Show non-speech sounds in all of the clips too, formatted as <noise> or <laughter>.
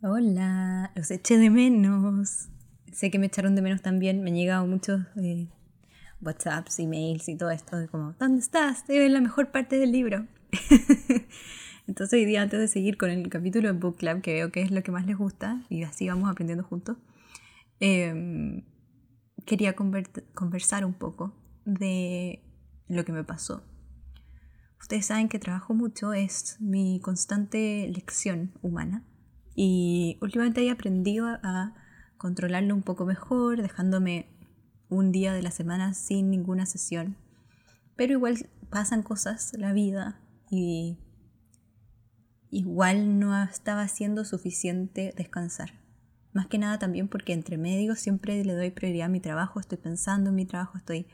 Hola, los eché de menos. Sé que me echaron de menos también. Me han llegado muchos eh, WhatsApps, emails y todo esto. De como, ¿dónde estás? Estoy en la mejor parte del libro. <laughs> Entonces, hoy día, antes de seguir con el capítulo de Book Club, que veo que es lo que más les gusta, y así vamos aprendiendo juntos, em, quería conversar un poco de lo que me pasó. Ustedes saben que trabajo mucho, es mi constante lección humana y últimamente he aprendido a controlarlo un poco mejor, dejándome un día de la semana sin ninguna sesión. Pero igual pasan cosas, la vida, y igual no estaba siendo suficiente descansar. Más que nada también porque entre medio siempre le doy prioridad a mi trabajo, estoy pensando en mi trabajo, estoy,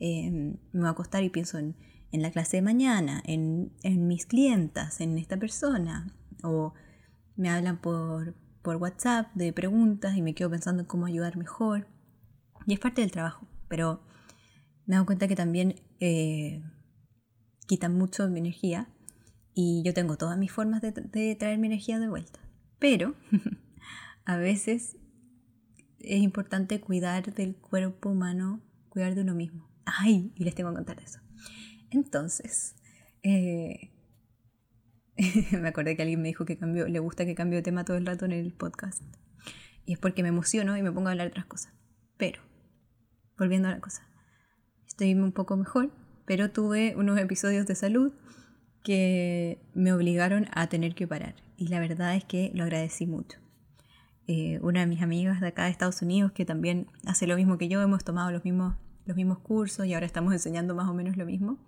em, me voy a acostar y pienso en, la clase de mañana, en, en mis clientas, en esta persona, o me hablan por, por WhatsApp de preguntas y me quedo pensando en cómo ayudar mejor. Y es parte del trabajo, pero me dado cuenta que también eh, quitan mucho mi energía y yo tengo todas mis formas de, de traer mi energía de vuelta. Pero <laughs> a veces es importante cuidar del cuerpo humano, cuidar de uno mismo. Ay, y les tengo que contar eso. Entonces, eh, <laughs> me acordé que alguien me dijo que cambió, le gusta que cambie de tema todo el rato en el podcast. Y es porque me emociono y me pongo a hablar de otras cosas. Pero, volviendo a la cosa, estoy un poco mejor, pero tuve unos episodios de salud que me obligaron a tener que parar. Y la verdad es que lo agradecí mucho. Eh, una de mis amigas de acá de Estados Unidos, que también hace lo mismo que yo, hemos tomado los mismos, los mismos cursos y ahora estamos enseñando más o menos lo mismo,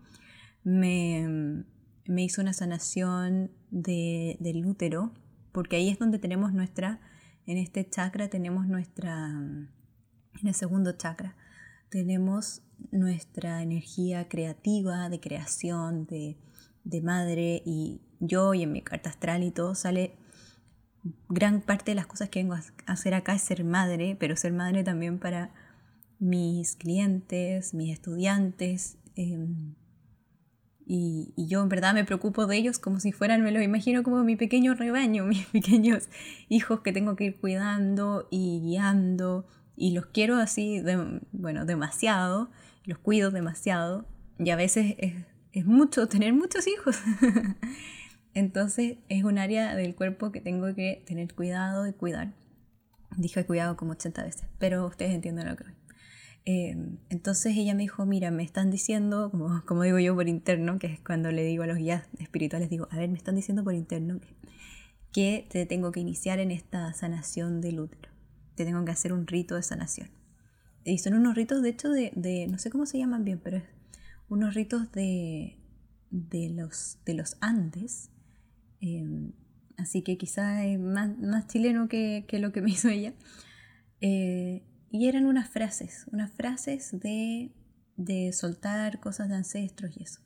me, me hizo una sanación de, del útero, porque ahí es donde tenemos nuestra, en este chakra tenemos nuestra, en el segundo chakra, tenemos nuestra energía creativa, de creación, de, de madre, y yo y en mi carta astral y todo sale gran parte de las cosas que vengo a hacer acá es ser madre, pero ser madre también para mis clientes, mis estudiantes. Em, y, yo en verdad me preocupo de ellos como si fueran, me los imagino como mi pequeño rebaño, <laughs> mis pequeños hijos que tengo que ir cuidando y guiando. Y los quiero así, bueno, demasiado, los cuido demasiado. Y a veces es, mucho tener muchos hijos. <laughs> Entonces es un área del cuerpo que tengo que tener cuidado y cuidar. Dije cuidado como 80 veces, pero ustedes entienden lo que es. Em, entonces ella me dijo, mira, me están diciendo, como, como digo yo por interno, que es cuando le digo a los guías espirituales, digo, a ver, me están diciendo por interno que, te tengo que iniciar en esta sanación del útero. Te tengo que hacer un rito de sanación. Y son unos ritos, de hecho, de, no sé cómo se llaman bien, pero es unos ritos de, de, los, de los Andes. Em, así que quizás es más, más chileno que, que, lo que me hizo ella. Eh, y eran unas frases, unas frases de, de soltar cosas de ancestros y eso.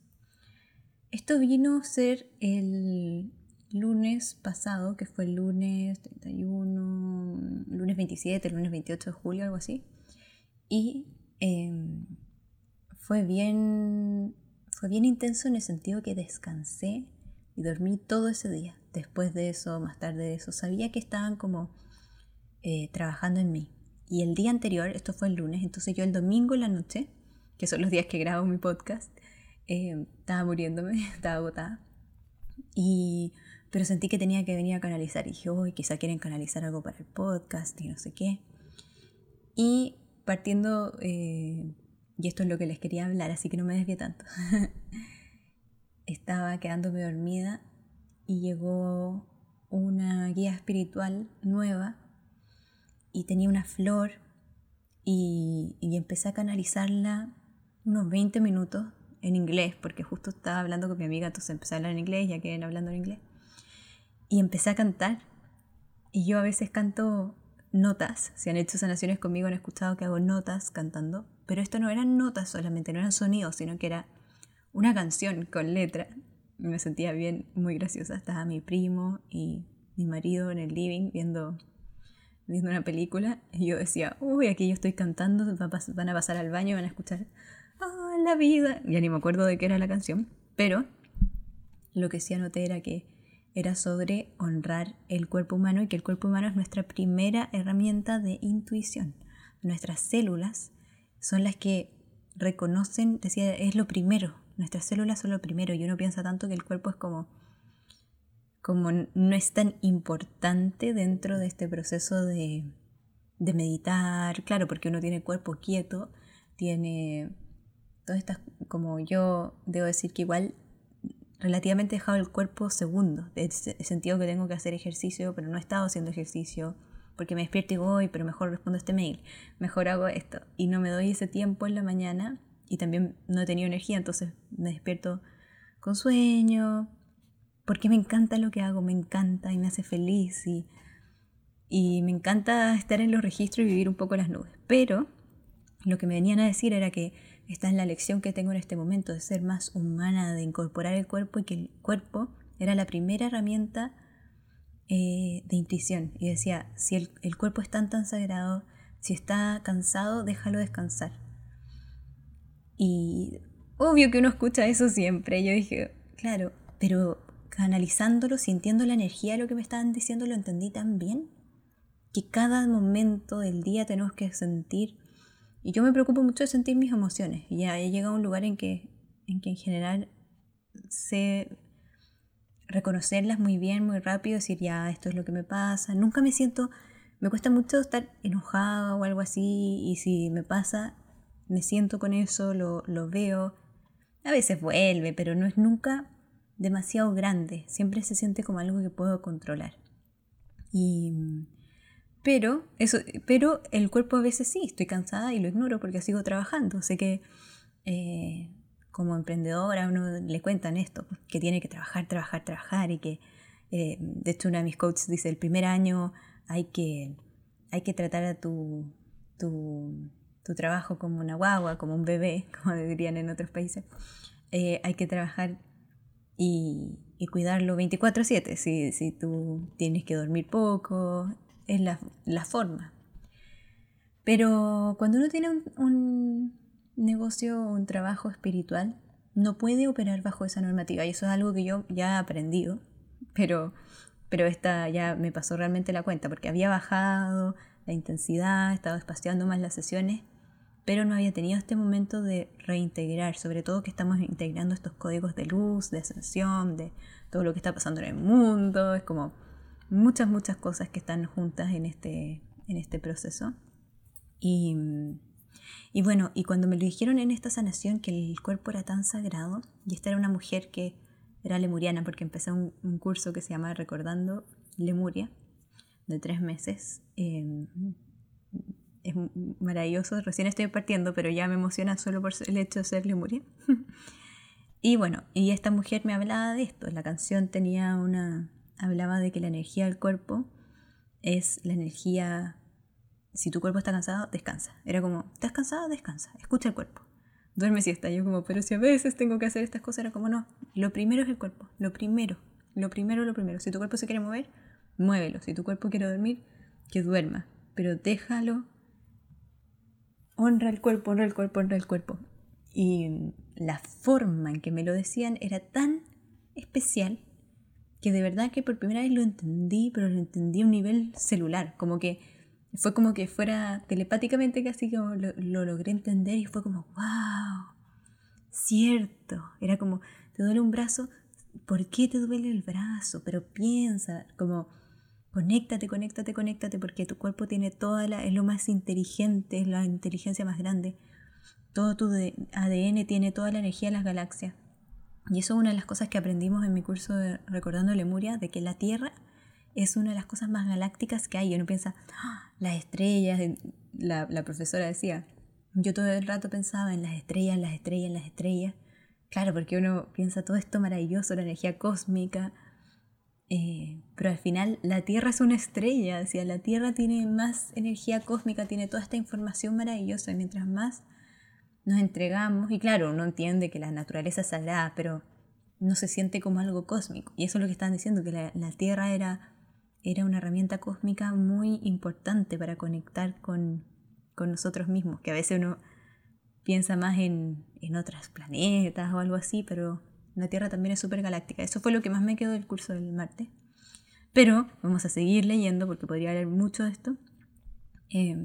Esto vino a ser el lunes pasado, que fue el lunes 31, lunes 27, el lunes 28 de julio, algo así. Y em, fue, bien, fue bien intenso en el sentido que descansé y dormí todo ese día. Después de eso, más tarde de eso, sabía que estaban como eh, trabajando en mí. Y el día anterior, esto fue el lunes, entonces yo el domingo en la noche, que son los días que grabo mi podcast, eh, estaba muriéndome, <laughs> estaba agotada. Y, pero sentí que tenía que venir a canalizar. Y dije, hoy quizá quieren canalizar algo para el podcast y no sé qué. Y partiendo, eh, y esto es lo que les quería hablar, así que no me desvié tanto. <laughs> Estaba quedándome dormida y llegó una guía espiritual nueva y tenía una flor y, empecé a canalizarla unos 20 minutos en inglés, porque justo estaba hablando con mi amiga, entonces empecé a hablar en inglés, ya quedé hablando en inglés. Y empecé a cantar. Y yo a veces canto notas. Si han hecho sanaciones conmigo han escuchado que hago notas cantando. Pero esto no eran notas solamente, no eran sonidos, sino que era una canción con letra. Y me sentía bien, muy graciosa. Estaba mi primo y mi marido en el living viendo viendo una película y yo decía, uy, aquí yo estoy cantando, van a pasar al baño y van a escuchar, ah, la vida. Ya ni me acuerdo de qué era la canción, pero lo que sí anoté era que era sobre honrar el cuerpo humano y que el cuerpo humano es nuestra primera herramienta de intuición. Nuestras células son las que reconocen, decía, es lo primero, nuestras células son lo primero y uno piensa tanto que el cuerpo es como como no es tan importante dentro de este proceso de, de meditar, claro, porque uno tiene cuerpo quieto, tiene todas estas, como yo debo decir que igual relativamente he dejado el cuerpo segundo, he sentido que tengo que hacer ejercicio, pero no he estado haciendo ejercicio, porque me despierto y voy, pero mejor respondo este mail, mejor hago esto, y no me doy ese tiempo en la mañana, y también no he tenido energía, entonces me despierto con sueño, porque me encanta lo que hago, me encanta y me hace feliz, y, y me encanta estar en los registros y vivir un poco las nubes, pero lo que me venían a decir era que esta es la lección que tengo en este momento, de ser más humana, de incorporar el cuerpo y que el cuerpo era la primera herramienta eh, de intuición. Y decía, si el, cuerpo es tan tan sagrado, si está cansado, déjalo descansar. Y obvio que uno escucha eso siempre. Yo dije, claro, pero canalizándolo, sintiendo la energía de lo que me estaban diciendo, lo entendí tan bien que cada momento del día tenemos que sentir y yo me preocupo mucho de sentir mis emociones. Y ya he llegado a un lugar en que en, que en general sé reconocerlas muy bien, muy rápido, decir ya, esto es lo que me pasa. Nunca me siento, me cuesta mucho estar enojada o algo así. Y si me pasa, me siento con eso, lo, lo veo. A veces vuelve, pero no es nunca demasiado grande. Siempre se siente como algo que puedo controlar. Y pero, eso, pero el cuerpo a veces sí, estoy cansada y lo ignoro porque sigo trabajando. Sé que eh, como emprendedora uno le cuentan esto, que tiene que trabajar, trabajar, trabajar y que, eh, de hecho, una de mis coaches dice, el primer año hay que, hay que tratar a tu, tu, tu trabajo como una guagua, como un bebé, <laughs> como dirían en otros países. Eh, hay que trabajar y, cuidarlo 24/7. Si, si tú tienes que dormir poco, es la, la forma. Pero cuando uno tiene un, un negocio un trabajo espiritual, no puede operar bajo esa normativa. Y eso es algo que yo ya he aprendido, pero, pero esta ya me pasó realmente la cuenta, porque había bajado la intensidad, estaba espaciando más las sesiones, pero no había tenido este momento de reintegrar, sobre todo que estamos integrando estos códigos de luz, de ascensión, de todo lo que está pasando en el mundo. Es como muchas, muchas cosas que están juntas en este, en este proceso. Y, y, bueno, y cuando me lo dijeron en esta sanación que el cuerpo era tan sagrado, y esta era una mujer que era lemuriana, porque empecé un, curso que se llama Recordando Lemuria, de tres meses. Em, es maravilloso, recién estoy partiendo, pero ya me emociona solo por el hecho de ser Lemuria. <laughs> y bueno, y esta mujer me hablaba de esto, la canción tenía una, hablaba de que la energía del cuerpo es la energía, si tu cuerpo está cansado, descansa. Era como, ¿estás cansado? Descansa, escucha el cuerpo. Duerme siesta. Yo como, pero si a veces tengo que hacer estas cosas, era como, no, lo primero es el cuerpo, lo primero, lo primero, lo primero. Si tu cuerpo se quiere mover, muévelo. Si tu cuerpo quiere dormir, que duerma. Pero déjalo, honra el cuerpo, honra el cuerpo, honra el cuerpo. Y la forma en que me lo decían era tan especial que de verdad que por primera vez lo entendí, pero lo entendí a un nivel celular, como que fue como que fuera telepáticamente casi como lo, lo logré entender y fue como, wow, cierto, era como, te duele un brazo, ¿por qué te duele el brazo? Pero piensa, como, conéctate, conéctate, conéctate, porque tu cuerpo tiene toda la, es lo más inteligente, es la inteligencia más grande. Todo tu ADN tiene toda la energía de las galaxias. Y eso es una de las cosas que aprendimos en mi curso de Recordando Lemuria, de que la Tierra es una de las cosas más galácticas que hay. Uno piensa, ¡Ah! las estrellas, la, la, profesora decía, yo todo el rato pensaba en las estrellas, las estrellas, las estrellas. Claro, porque uno piensa todo esto maravilloso, la energía cósmica, eh, pero al final la Tierra es una estrella, decía, la Tierra tiene más energía cósmica, tiene toda esta información maravillosa, mientras más nos entregamos, y claro, uno entiende que la naturaleza es sagrada, pero no se siente como algo cósmico. Y eso es lo que están diciendo, que la, Tierra era, era una herramienta cósmica muy importante para conectar con, con nosotros mismos, que a veces uno piensa más en, en otros planetas o algo así, pero La Tierra también es súper galáctica. Eso fue lo que más me quedó del curso del martes. Pero vamos a seguir leyendo porque podría leer mucho de esto. Eh,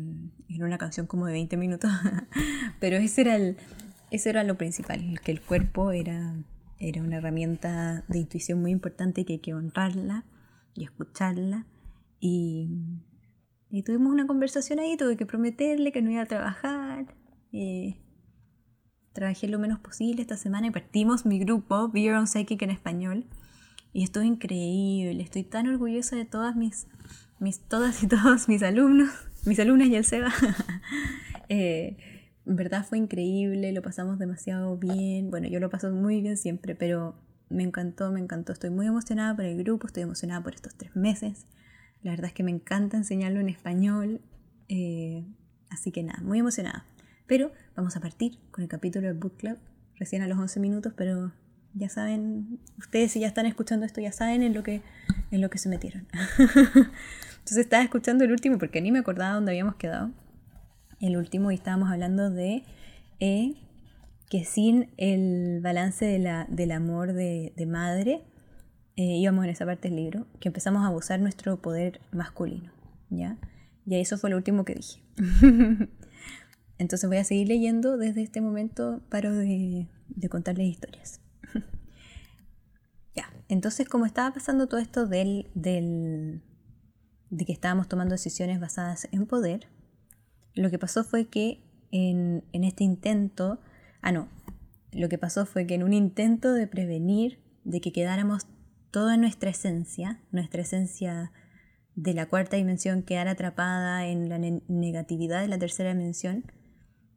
una canción como de 20 minutos. <laughs> Pero ese era, el, eso era lo principal, que el cuerpo era, era una herramienta de intuición muy importante que hay que honrarla y escucharla. Y, y tuvimos una conversación ahí, tuve que prometerle que no iba a trabajar. Eh, trabajé lo menos posible esta semana y partimos mi grupo, Be Your Own Psychic en español. Y estuvo increíble, estoy tan orgullosa de todas mis, mis todas y todos mis alumnos, mis alumnas y el SEBA. <laughs> eh, en verdad fue increíble, lo pasamos demasiado bien. Bueno, yo lo paso muy bien siempre, pero me encantó, me encantó. Estoy muy emocionada por el grupo, estoy emocionada por estos tres meses. La verdad es que me encanta enseñarlo en español. Eh, así que nada, muy emocionada. Pero vamos a partir con el capítulo del Book Club, recién a los 11 minutos, pero ya saben, ustedes si ya están escuchando esto ya saben en lo que, en lo que se metieron. <laughs> Entonces estaba escuchando el último porque ni me acordaba dónde habíamos quedado. El último y estábamos hablando de eh, que sin el balance de la, del amor de, de madre, eh, íbamos en esa parte del libro, que empezamos a abusar nuestro poder masculino. ¿ya? Y eso fue lo último que dije. <laughs> Entonces voy a seguir leyendo desde este momento, paro de, contarles historias. <laughs> ya, entonces como estaba pasando todo esto del, del, de que estábamos tomando decisiones basadas en poder, lo que pasó fue que en, en este intento, ah no, lo que pasó fue que en un intento de prevenir de que quedáramos toda nuestra esencia, nuestra esencia de la cuarta dimensión quedara atrapada en la negatividad de la tercera dimensión,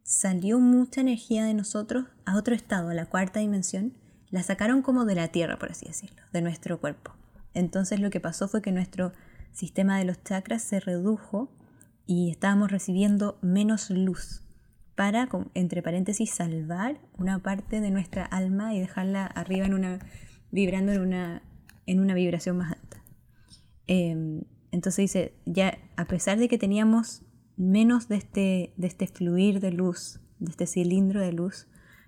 salió mucha energía de nosotros a otro estado, a la cuarta dimensión, la sacaron como de la tierra, por así decirlo, de nuestro cuerpo. Entonces lo que pasó fue que nuestro sistema de los chakras se redujo y estábamos recibiendo menos luz para, entre paréntesis, salvar una parte de nuestra alma y dejarla arriba en una, vibrando en una, en una vibración más alta. Em, entonces dice, ya a pesar de que teníamos menos de este, de este fluir de luz, de este cilindro de luz,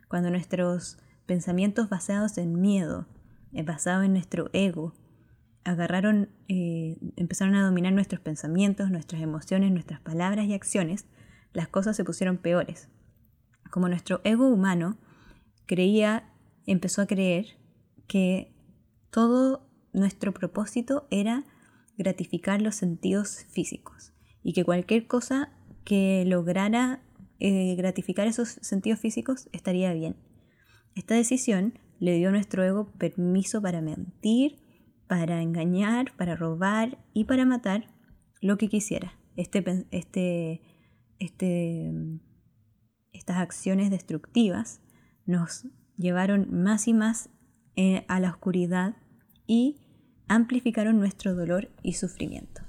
cuando nuestros pensamientos basados en miedo, eh, basados en nuestro ego, agarraron, eh, empezaron a dominar nuestros pensamientos, nuestras emociones, nuestras palabras y acciones, las cosas se pusieron peores. Como nuestro ego humano creía, empezó a creer que todo nuestro propósito era gratificar los sentidos físicos y que cualquier cosa que lograra eh, gratificar esos sentidos físicos estaría bien. Esta decisión le dio a nuestro ego permiso para mentir, para engañar, para robar y para matar lo que quisiera. Este, este, este, estas acciones destructivas nos llevaron más y más eh, a la oscuridad y amplificaron nuestro dolor y sufrimiento.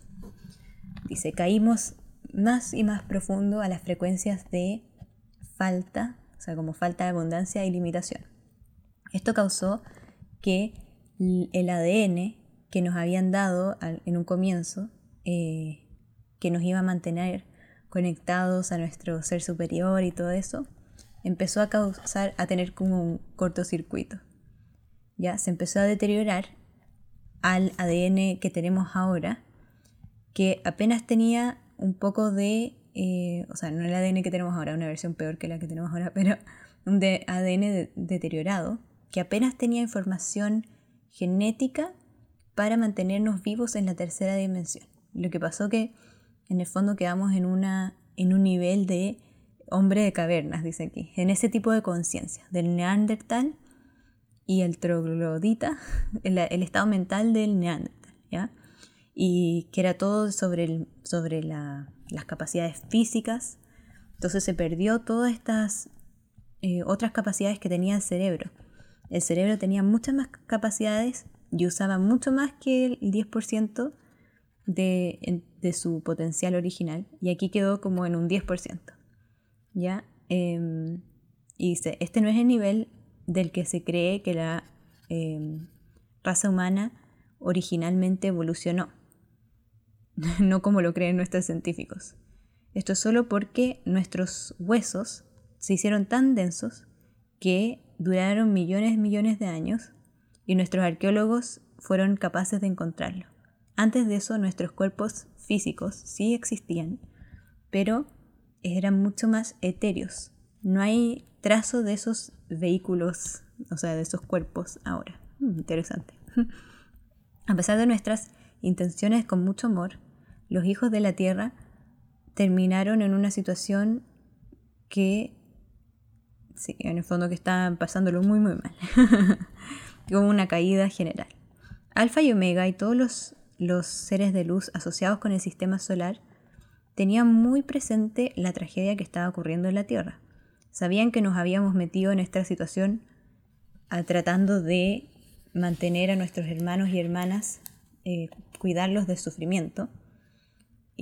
Dice, caímos más y más profundo a las frecuencias de falta, o sea, como falta de abundancia y limitación. Esto causó que el ADN que nos habían dado en un comienzo, eh, que nos iba a mantener conectados a nuestro ser superior y todo eso, empezó a causar, a tener como un cortocircuito. Ya se empezó a deteriorar al ADN que tenemos ahora que apenas tenía un poco de, eh, o sea, no el ADN que tenemos ahora, una versión peor que la que tenemos ahora, <laughs> pero un de ADN deteriorado, que apenas tenía información genética para mantenernos vivos en la tercera dimensión. Lo que pasó que en el fondo quedamos en, una, en un nivel de hombre de cavernas, dice aquí, en ese tipo de conciencia, del neandertal y el troglodita, <laughs> el, el estado mental del neandertal, ¿ya? Y que era todo sobre, sobre las capacidades físicas. Entonces se perdió todas estas eh, otras capacidades que tenía el cerebro. El cerebro tenía muchas más capacidades y usaba mucho más que el 10% de, de, su potencial original. Y aquí quedó como en un 10%. ¿Ya? Em, y dice, este no es el nivel del que se cree que la em, raza humana originalmente evolucionó. <laughs> no como lo creen nuestros científicos. Esto es solo porque nuestros huesos se hicieron tan densos que duraron millones y millones de años y nuestros arqueólogos fueron capaces de encontrarlo. Antes de eso nuestros cuerpos físicos sí existían, pero eran mucho más etéreos. No hay trazo de esos vehículos, o sea, de esos cuerpos ahora. Mm, interesante. <laughs> A pesar de nuestras intenciones con mucho amor, los hijos de la tierra terminaron en una situación que, sí, en el fondo que estaban pasándolo muy, muy mal. <laughs> Como una caída general. Alfa y Omega y todos los, seres de luz asociados con el sistema solar tenían muy presente la tragedia que estaba ocurriendo en la Tierra. Sabían que nos habíamos metido en esta situación tratando de mantener a nuestros hermanos y hermanas, eh, cuidarlos del sufrimiento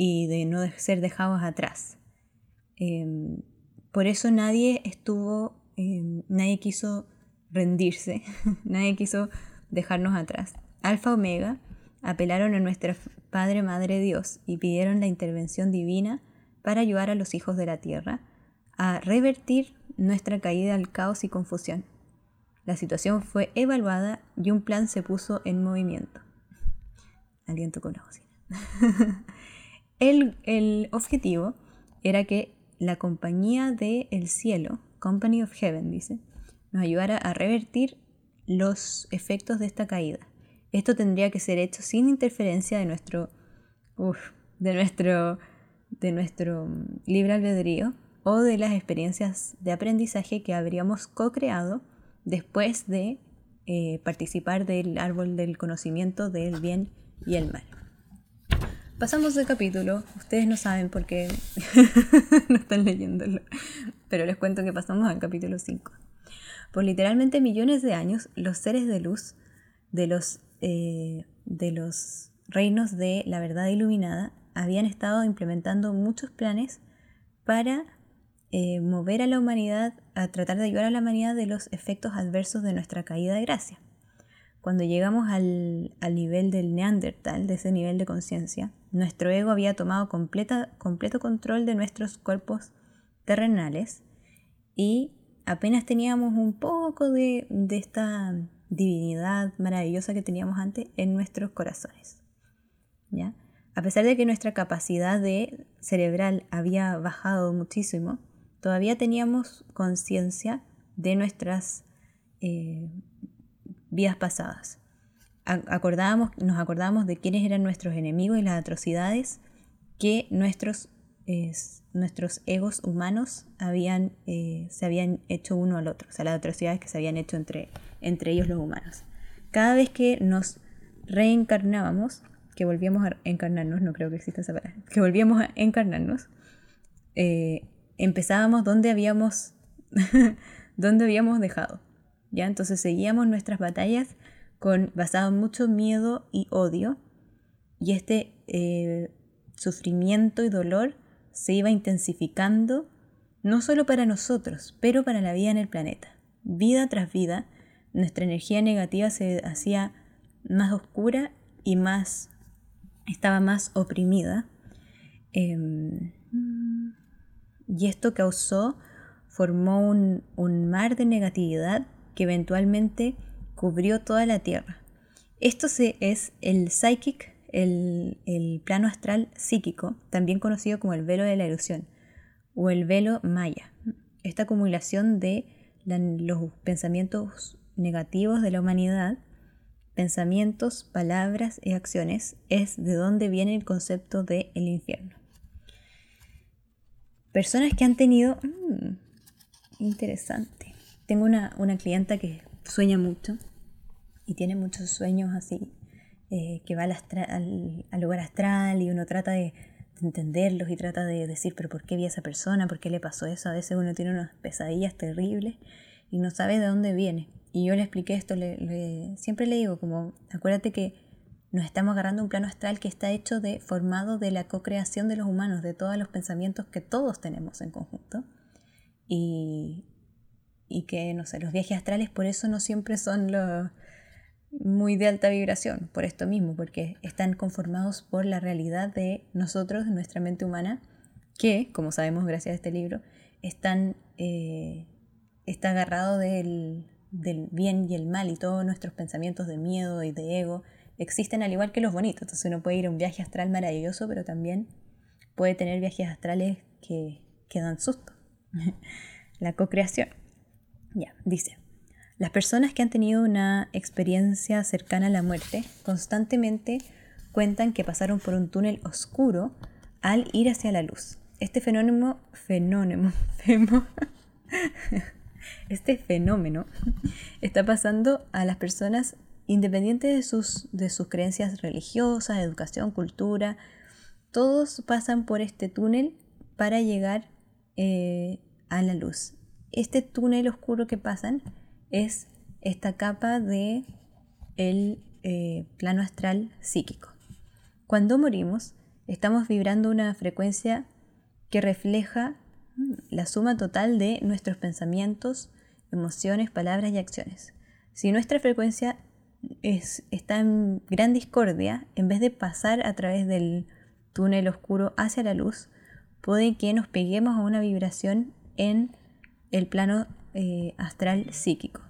y de no ser dejados atrás. Em, por eso nadie estuvo, em, nadie quiso rendirse, <laughs> nadie quiso dejarnos atrás. Alfa Omega apelaron a nuestra Padre Madre Dios y pidieron la intervención divina para ayudar a los hijos de la tierra a revertir nuestra caída al caos y confusión. La situación fue evaluada y un plan se puso en movimiento. <laughs> Alguien tocó la cocina. <laughs> el, objetivo era que la compañía del el cielo, Company of Heaven, dice, nos ayudara a revertir los efectos de esta caída. Esto tendría que ser hecho sin interferencia de nuestro, de nuestro, de nuestro mm, libre albedrío o de las experiencias de aprendizaje que habríamos co-creado después de eh, participar del árbol del conocimiento del bien y el mal. Pasamos de capítulo, ustedes no saben por qué <laughs> no están leyéndolo, pero les cuento que pasamos al capítulo 5. Por literalmente millones de años, los seres de luz de los, eh, de los reinos de la verdad iluminada habían estado implementando muchos planes para eh, mover a la humanidad, a tratar de ayudar a la humanidad de los efectos adversos de nuestra caída de gracia. Cuando llegamos al, nivel del neandertal, de ese nivel de conciencia, nuestro ego había tomado completa, completo control de nuestros cuerpos terrenales y apenas teníamos un poco de, de esta divinidad maravillosa que teníamos antes en nuestros corazones. ¿ya? A pesar de que nuestra capacidad de cerebral había bajado muchísimo, todavía teníamos conciencia de nuestras eh, vidas pasadas. Acordábamos, nos acordábamos de quiénes eran nuestros enemigos y las atrocidades que nuestros, nuestros egos humanos habían, eh, se habían hecho uno al otro, o sea, las atrocidades que se habían hecho entre, entre ellos los humanos. Cada vez que nos reencarnábamos, que volvíamos a encarnarnos, no creo que exista esa palabra, que volvíamos a encarnarnos, eh, empezábamos donde habíamos, <laughs> donde habíamos dejado. ¿Ya? Entonces seguíamos nuestras batallas con, basado en mucho miedo y odio. Y este eh, sufrimiento y dolor se iba intensificando, no solo para nosotros, pero para la vida en el planeta. Vida tras vida, nuestra energía negativa se hacía más oscura y más estaba más oprimida. Em, y esto causó, formó un, mar de negatividad que eventualmente cubrió toda la Tierra. Esto es el psychic, el, plano astral psíquico, también conocido como el velo de la ilusión o el velo maya. Esta acumulación de los pensamientos negativos de la humanidad, pensamientos, palabras y acciones, es de donde viene el concepto de el infierno. Personas que han tenido... Mm, interesante. Tengo una, clienta que sueña mucho y tiene muchos sueños así, eh, que va al, lugar astral y uno trata de, entenderlos y trata de decir, pero ¿por qué vi a esa persona? ¿Por qué le pasó eso? A veces uno tiene unas pesadillas terribles y no sabe de dónde viene. Y yo le expliqué esto, siempre le digo como, acuérdate que nos estamos agarrando un plano astral que está hecho de, formado de la co-creación de los humanos, de todos los pensamientos que todos tenemos en conjunto. Y, y que, no sé, los viajes astrales por eso no siempre son los muy de alta vibración, por esto mismo, porque están conformados por la realidad de nosotros, de nuestra mente humana, que, como sabemos gracias a este libro, están, eh, está agarrado del, del bien y el mal y todos nuestros pensamientos de miedo y de ego existen al igual que los bonitos. Entonces uno puede ir a un viaje astral maravilloso, pero también puede tener viajes astrales que, que dan susto. <laughs> la co-creación. Ya, dice. Las personas que han tenido una experiencia cercana a la muerte constantemente cuentan que pasaron por un túnel oscuro al ir hacia la luz. Este fenómeno, fenómeno, <laughs> este fenómeno está pasando a las personas independientes de sus, de sus creencias religiosas, educación, cultura. Todos pasan por este túnel para llegar eh, a la luz. Este túnel oscuro que pasan es esta capa de el eh, plano astral psíquico. Cuando morimos, estamos vibrando una frecuencia que refleja mm, la suma total de nuestros pensamientos, emociones, palabras y acciones. Si nuestra frecuencia es, está en gran discordia, en vez de pasar a través del túnel oscuro hacia la luz, puede que nos peguemos a una vibración en el plano eh, astral psíquico.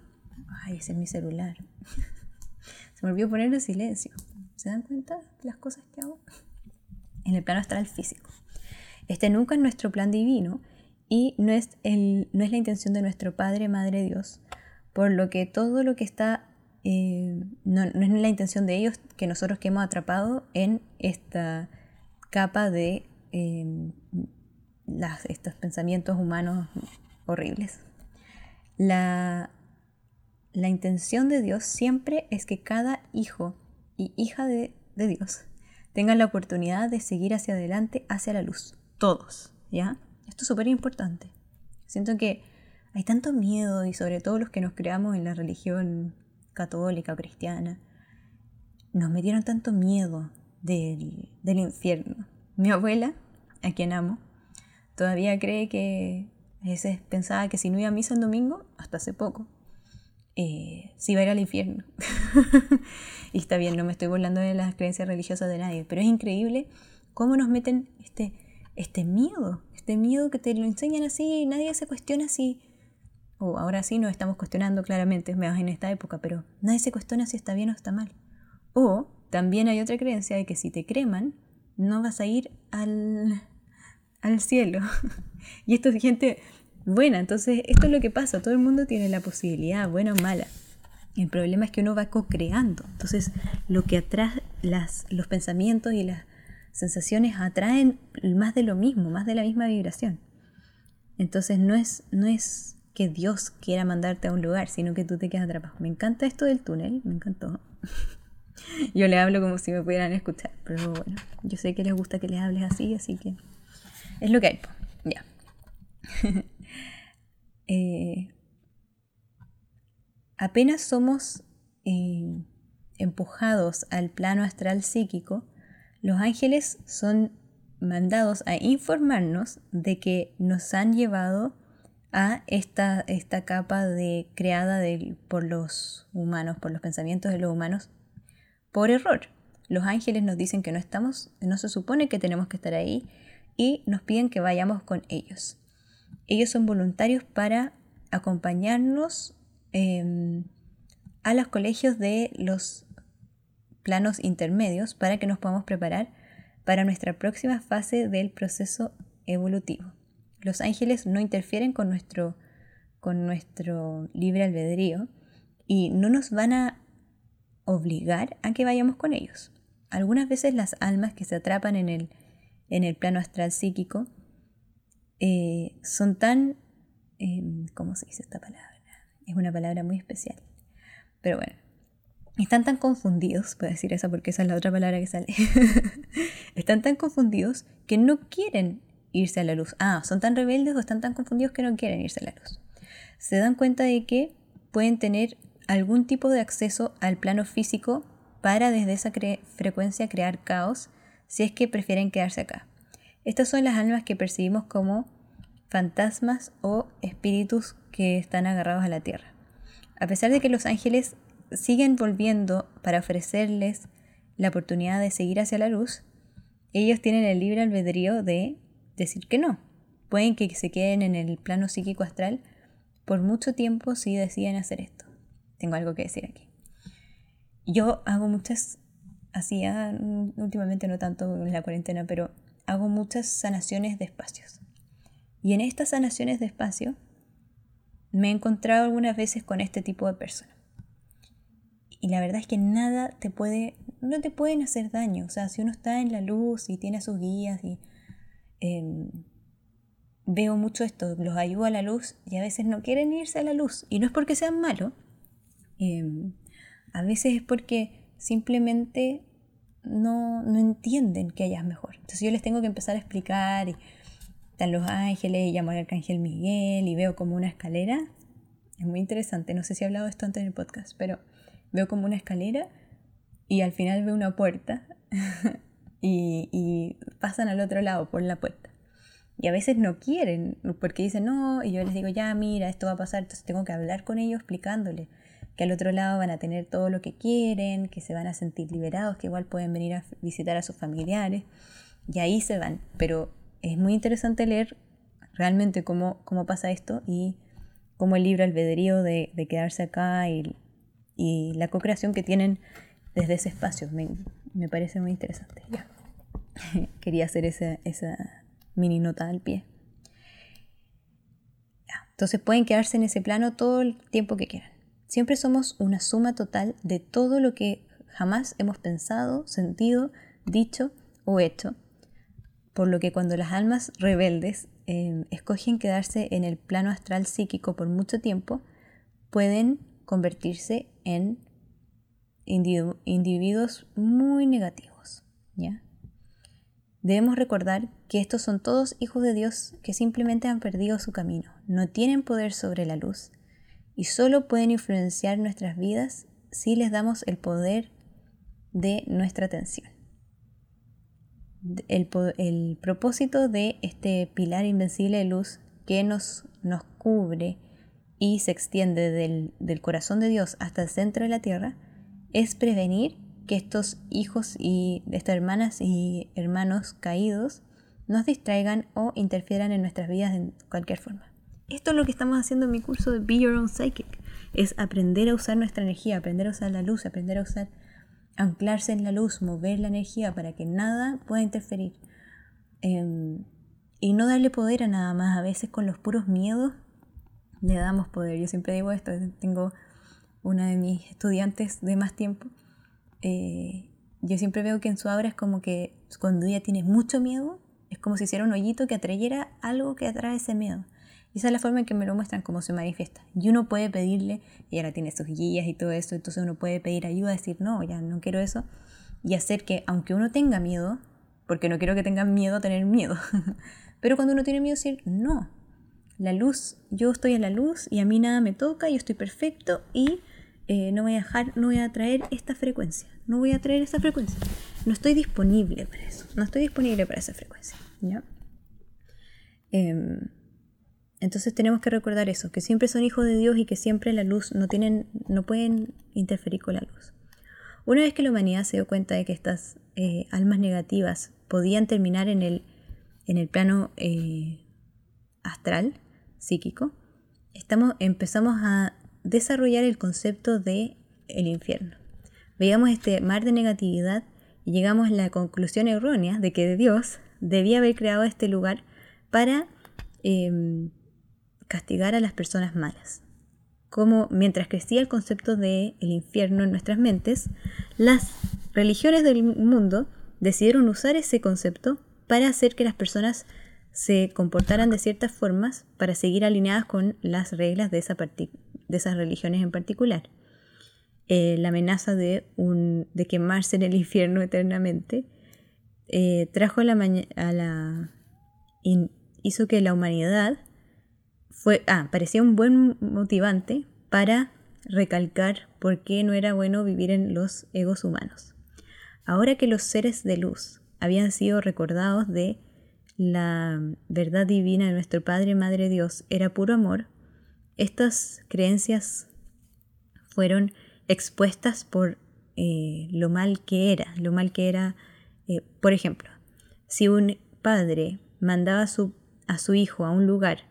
Ay, ese es mi celular. <laughs> Se me olvidó ponerlo en silencio. ¿Se dan cuenta de las cosas que hago? En el plano astral físico. Este nunca es nuestro plan divino y no es, el, no es la intención de nuestro Padre, Madre Dios, por lo que todo lo que está, eh, no, no, es la intención de ellos que nosotros que hemos atrapado en esta capa de eh, las, estos pensamientos humanos horribles. La, la intención de Dios siempre es que cada hijo y hija de, de Dios tengan la oportunidad de seguir hacia adelante, hacia la luz. Todos, ¿ya? Esto es súper importante. Siento que hay tanto miedo y sobre todo los que nos creamos en la religión católica o cristiana, nos metieron tanto miedo del, del infierno. Mi abuela, a quien amo, todavía cree que a veces pensaba que si no iba a misa el domingo, hasta hace poco, eh, se iba a ir al infierno. <laughs> y está bien, no me estoy burlando de las creencias religiosas de nadie, pero es increíble cómo nos meten este, este miedo, este miedo que te lo enseñan así nadie se cuestiona si, o ahora sí nos estamos cuestionando claramente, más en esta época, pero nadie se cuestiona si está bien o está mal. O también hay otra creencia de que si te creman, no vas a ir al, al cielo. <laughs> y esto es gente buena, entonces esto es lo que pasa, todo el mundo tiene la posibilidad, buena o mala. El problema es que uno va co-creando. Entonces, lo que atrae las, los pensamientos y las sensaciones atraen más de lo mismo, más de la misma vibración. Entonces, no es, no es que Dios quiera mandarte a un lugar, sino que tú te quedas atrapado. Me encanta esto del túnel, me encantó. <laughs> Yo le hablo como si me pudieran escuchar, pero bueno, yo sé que les gusta que les hables así, así que es lo que hay. Ya. <laughs> Eh, apenas somos eh, empujados al plano astral psíquico, los ángeles son mandados a informarnos de que nos han llevado a esta, esta capa de, creada por los humanos, por los pensamientos de los humanos, por error. Los ángeles nos dicen que no estamos, no se supone que tenemos que estar ahí y nos piden que vayamos con ellos. Ellos son voluntarios para acompañarnos em, a los colegios de los planos intermedios para que nos podamos preparar para nuestra próxima fase del proceso evolutivo. Los ángeles no interfieren con nuestro, con nuestro libre albedrío y no nos van a obligar a que vayamos con ellos. Algunas veces las almas que se atrapan en el en el plano astral psíquico, eh, son tan, em, ¿cómo se dice esta palabra? Es una palabra muy especial. Pero bueno, están tan confundidos, puedo decir esa porque esa es la otra palabra que sale, <laughs> están tan confundidos que no quieren irse a la luz. Ah, son tan rebeldes o están tan confundidos que no quieren irse a la luz. Se dan cuenta de que pueden tener algún tipo de acceso al plano físico para desde esa frecuencia crear caos si es que prefieren quedarse acá. Estas son las almas que percibimos como fantasmas o espíritus que están agarrados a la tierra. A pesar de que los ángeles siguen volviendo para ofrecerles la oportunidad de seguir hacia la luz, ellos tienen el libre albedrío de decir que no. Pueden que se queden en el plano psíquico astral por mucho tiempo si deciden hacer esto. Tengo algo que decir aquí. Yo hago muchas, hacía últimamente no tanto en la cuarentena, pero hago muchas sanaciones de espacios. Y en estas sanaciones de espacio me he encontrado algunas veces con este tipo de personas. Y la verdad es que nada te puede, no te pueden hacer daño. O sea, si uno está en la luz y tiene sus guías y em, veo mucho esto, los ayudo a la luz y a veces no quieren irse a la luz. Y no es porque sean malos, em, a veces es porque simplemente no, no entienden que ella es mejor. Entonces yo les tengo que empezar a explicar y están los ángeles y llamo al arcángel Miguel y veo como una escalera. Es muy interesante, no sé si he hablado de esto antes en el podcast, pero veo como una escalera y al final veo una puerta <laughs> y, y pasan al otro lado por la puerta. Y a veces no quieren, porque dicen no, y yo les digo, ya, mira, esto va a pasar, entonces tengo que hablar con ellos explicándoles que al otro lado van a tener todo lo que quieren, que se van a sentir liberados, que igual pueden venir a visitar a sus familiares y ahí se van. Pero es muy interesante leer realmente cómo, cómo pasa esto y cómo el libro albedrío de, de quedarse acá y, y la co-creación que tienen desde ese espacio. Me, me parece muy interesante. <laughs> Quería hacer esa, esa mini nota al pie. Entonces pueden quedarse en ese plano todo el tiempo que quieran. Siempre somos una suma total de todo lo que jamás hemos pensado, sentido, dicho o hecho. Por lo que cuando las almas rebeldes em, escogen quedarse en el plano astral psíquico por mucho tiempo, pueden convertirse en individuos muy negativos. ¿ya? Debemos recordar que estos son todos hijos de Dios que simplemente han perdido su camino, no tienen poder sobre la luz y solo pueden influenciar nuestras vidas si les damos el poder de nuestra atención. El, propósito de este pilar invencible de luz que nos, cubre y se extiende del, del corazón de Dios hasta el centro de la tierra es prevenir que estos hijos y estas hermanas y hermanos caídos nos distraigan o interfieran en nuestras vidas de cualquier forma. Esto es lo que estamos haciendo en mi curso de Be Your Own Psychic. Es aprender a usar nuestra energía, aprender a usar la luz, aprender a usar, anclarse en la luz, mover la energía para que nada pueda interferir. Em, y no darle poder a nada más. A veces con los puros miedos le damos poder. Yo siempre digo esto, tengo una de mis estudiantes de más tiempo. Eh, yo siempre veo que en su obra es como que cuando ella tiene mucho miedo, es como si hiciera un hoyito que atrayera algo que atrae ese miedo. Y esa es la forma en que me lo muestran, cómo se manifiesta. Y uno puede pedirle, y ahora tiene sus guías y todo eso, entonces uno puede pedir ayuda, decir, no, ya no quiero eso, y hacer que, aunque uno tenga miedo, porque no quiero que tengan miedo a tener miedo, <laughs> pero cuando uno tiene miedo, decir, no, la luz, yo estoy en la luz y a mí nada me toca, yo estoy perfecto y eh, no voy a dejar, no voy a traer esta frecuencia, no voy a traer esta frecuencia. No estoy disponible para eso, no estoy disponible para esa frecuencia. ¿ya? Em, entonces tenemos que recordar eso, que siempre son hijos de Dios y que siempre la luz no tienen, no pueden interferir con la luz. Una vez que la humanidad se dio cuenta de que estas eh, almas negativas podían terminar en el, en el plano eh, astral, psíquico, empezamos a desarrollar el concepto de el infierno. Veíamos este mar de negatividad y llegamos a la conclusión errónea de que Dios debía haber creado este lugar para em, castigar a las personas malas. Como mientras crecía el concepto de el infierno en nuestras mentes, las religiones del mundo decidieron usar ese concepto para hacer que las personas se comportaran de ciertas formas para seguir alineadas con las reglas de, esa de esas religiones en particular. Eh, la amenaza de, un, de quemarse en el infierno eternamente eh, trajo a la, hizo que la humanidad ah, parecía un buen motivante para recalcar por qué no era bueno vivir en los egos humanos. Ahora que los seres de luz habían sido recordados de la verdad divina de nuestro Padre Madre Dios era puro amor, estas creencias fueron expuestas por eh, lo mal que era, lo mal que era, eh, por ejemplo, si un padre mandaba a su hijo a un lugar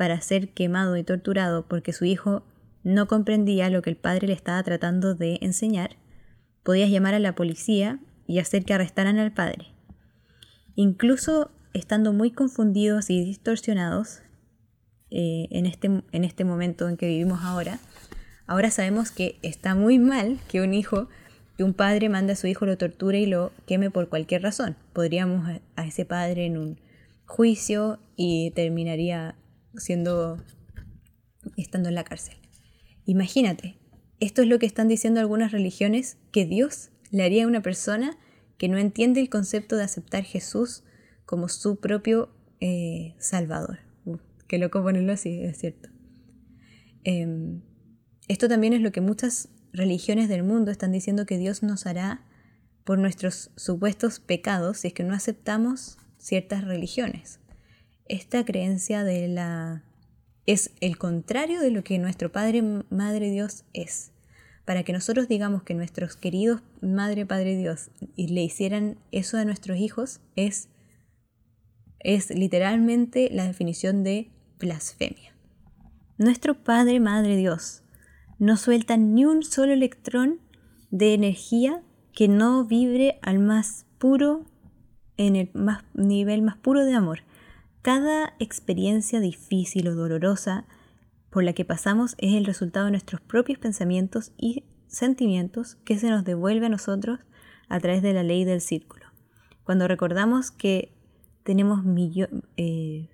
para ser quemado y torturado porque su hijo no comprendía lo que el padre le estaba tratando de enseñar, podías llamar a la policía y hacer que arrestaran al padre. Incluso estando muy confundidos y distorsionados eh, en, este, en este momento en que vivimos ahora, ahora sabemos que está muy mal que un hijo, que un padre mande a su hijo, lo torture y lo queme por cualquier razón. Podríamos a ese padre en un juicio y terminaría siendo estando en la cárcel. Imagínate, esto es lo que están diciendo algunas religiones que Dios le haría a una persona que no entiende el concepto de aceptar Jesús como su propio eh, Salvador. qué loco ponerlo así, es cierto. Em, esto también es lo que muchas religiones del mundo están diciendo que Dios nos hará por nuestros supuestos pecados si es que no aceptamos ciertas religiones. Esta creencia de la es el contrario de lo que nuestro Padre, Madre Dios es. Para que nosotros digamos que nuestros queridos Madre, Padre Dios le hicieran eso a nuestros hijos es, es literalmente la definición de blasfemia. Nuestro Padre, Madre Dios no suelta ni un solo electrón de energía que no vibre al más puro, en el más, nivel más puro de amor. Cada experiencia difícil o dolorosa por la que pasamos es el resultado de nuestros propios pensamientos y sentimientos que se nos devuelve a nosotros a través de la ley del círculo. Cuando recordamos que tenemos, eh,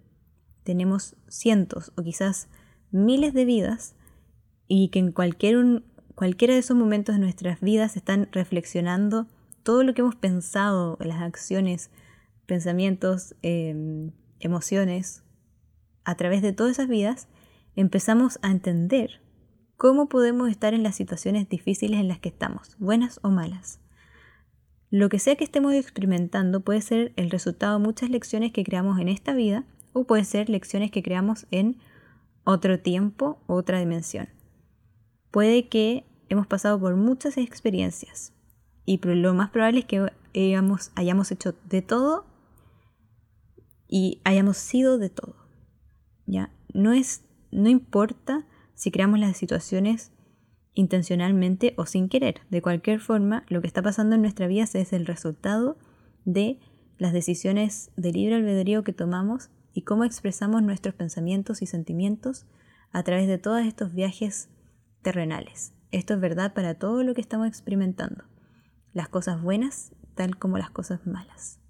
tenemos cientos o quizás miles de vidas y que en cualquier cualquiera de esos momentos de nuestras vidas están reflexionando todo lo que hemos pensado, las acciones, pensamientos, em, emociones, a través de todas esas vidas, empezamos a entender cómo podemos estar en las situaciones difíciles en las que estamos, buenas o malas. Lo que sea que estemos experimentando puede ser el resultado de muchas lecciones que creamos en esta vida o puede ser lecciones que creamos en otro tiempo, otra dimensión. Puede que hemos pasado por muchas experiencias y lo más probable es que hayamos, hayamos hecho de todo y hayamos sido de todo. ¿ya? No, es, no importa si creamos las situaciones intencionalmente o sin querer. De cualquier forma, lo que está pasando en nuestra vida es el resultado de las decisiones de libre albedrío que tomamos y cómo expresamos nuestros pensamientos y sentimientos a través de todos estos viajes terrenales. Esto es verdad para todo lo que estamos experimentando, las cosas buenas tal como las cosas malas.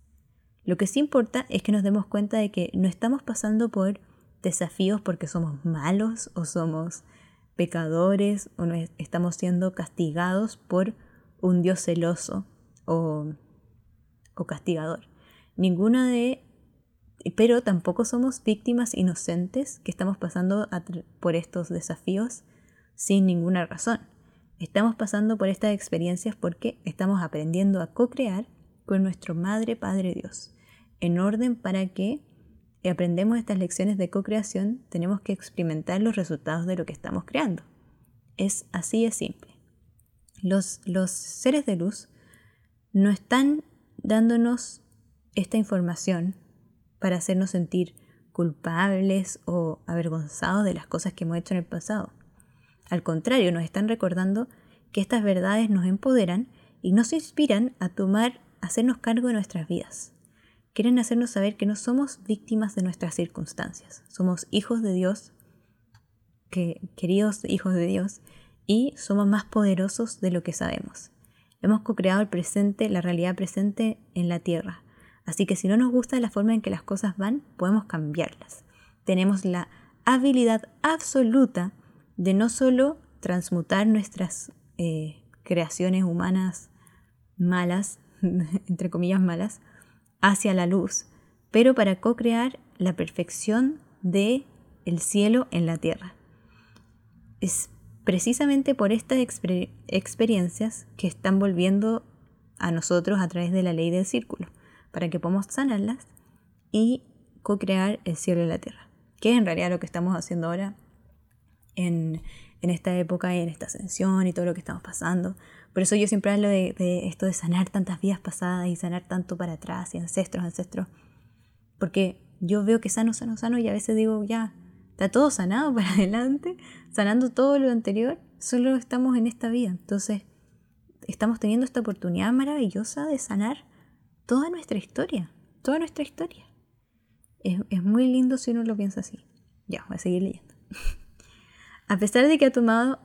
Lo que sí importa es que nos demos cuenta de que no estamos pasando por desafíos porque somos malos o somos pecadores o no estamos siendo castigados por un Dios celoso o, o castigador. Ninguna de... Pero tampoco somos víctimas inocentes que estamos pasando por estos desafíos sin ninguna razón. Estamos pasando por estas experiencias porque estamos aprendiendo a co-crear con nuestro Madre Padre Dios en orden para que aprendemos estas lecciones de co-creación, tenemos que experimentar los resultados de lo que estamos creando. Es así de simple. Los, los seres de luz no están dándonos esta información para hacernos sentir culpables o avergonzados de las cosas que hemos hecho en el pasado. Al contrario, nos están recordando que estas verdades nos empoderan y nos inspiran a tomar, a hacernos cargo de nuestras vidas quieren hacernos saber que no somos víctimas de nuestras circunstancias, somos hijos de Dios, que, queridos hijos de Dios, y somos más poderosos de lo que sabemos. Hemos co-creado el presente, la realidad presente en la tierra. Así que si no nos gusta la forma en que las cosas van, podemos cambiarlas. Tenemos la habilidad absoluta de no solo transmutar nuestras eh, creaciones humanas malas, <laughs> entre comillas malas, hacia la luz, pero para co-crear la perfección de el cielo en la tierra. Es precisamente por estas experiencias que están volviendo a nosotros a través de la ley del círculo, para que podamos sanarlas y co-crear el cielo y la tierra, que es en realidad lo que estamos haciendo ahora en, en esta época y en esta ascensión y todo lo que estamos pasando. Por eso yo siempre hablo de, esto de sanar tantas vidas pasadas y sanar tanto para atrás y ancestros, ancestros. Porque yo veo que sano, sano, sano y a veces digo, ya, está todo sanado <laughs> para adelante, sanando todo lo anterior, solo estamos en esta vida. Entonces, estamos teniendo esta oportunidad maravillosa de sanar toda nuestra historia, toda nuestra historia. Es, es muy lindo si uno lo piensa así. Ya, voy a seguir leyendo. <laughs> a pesar de que ha tomado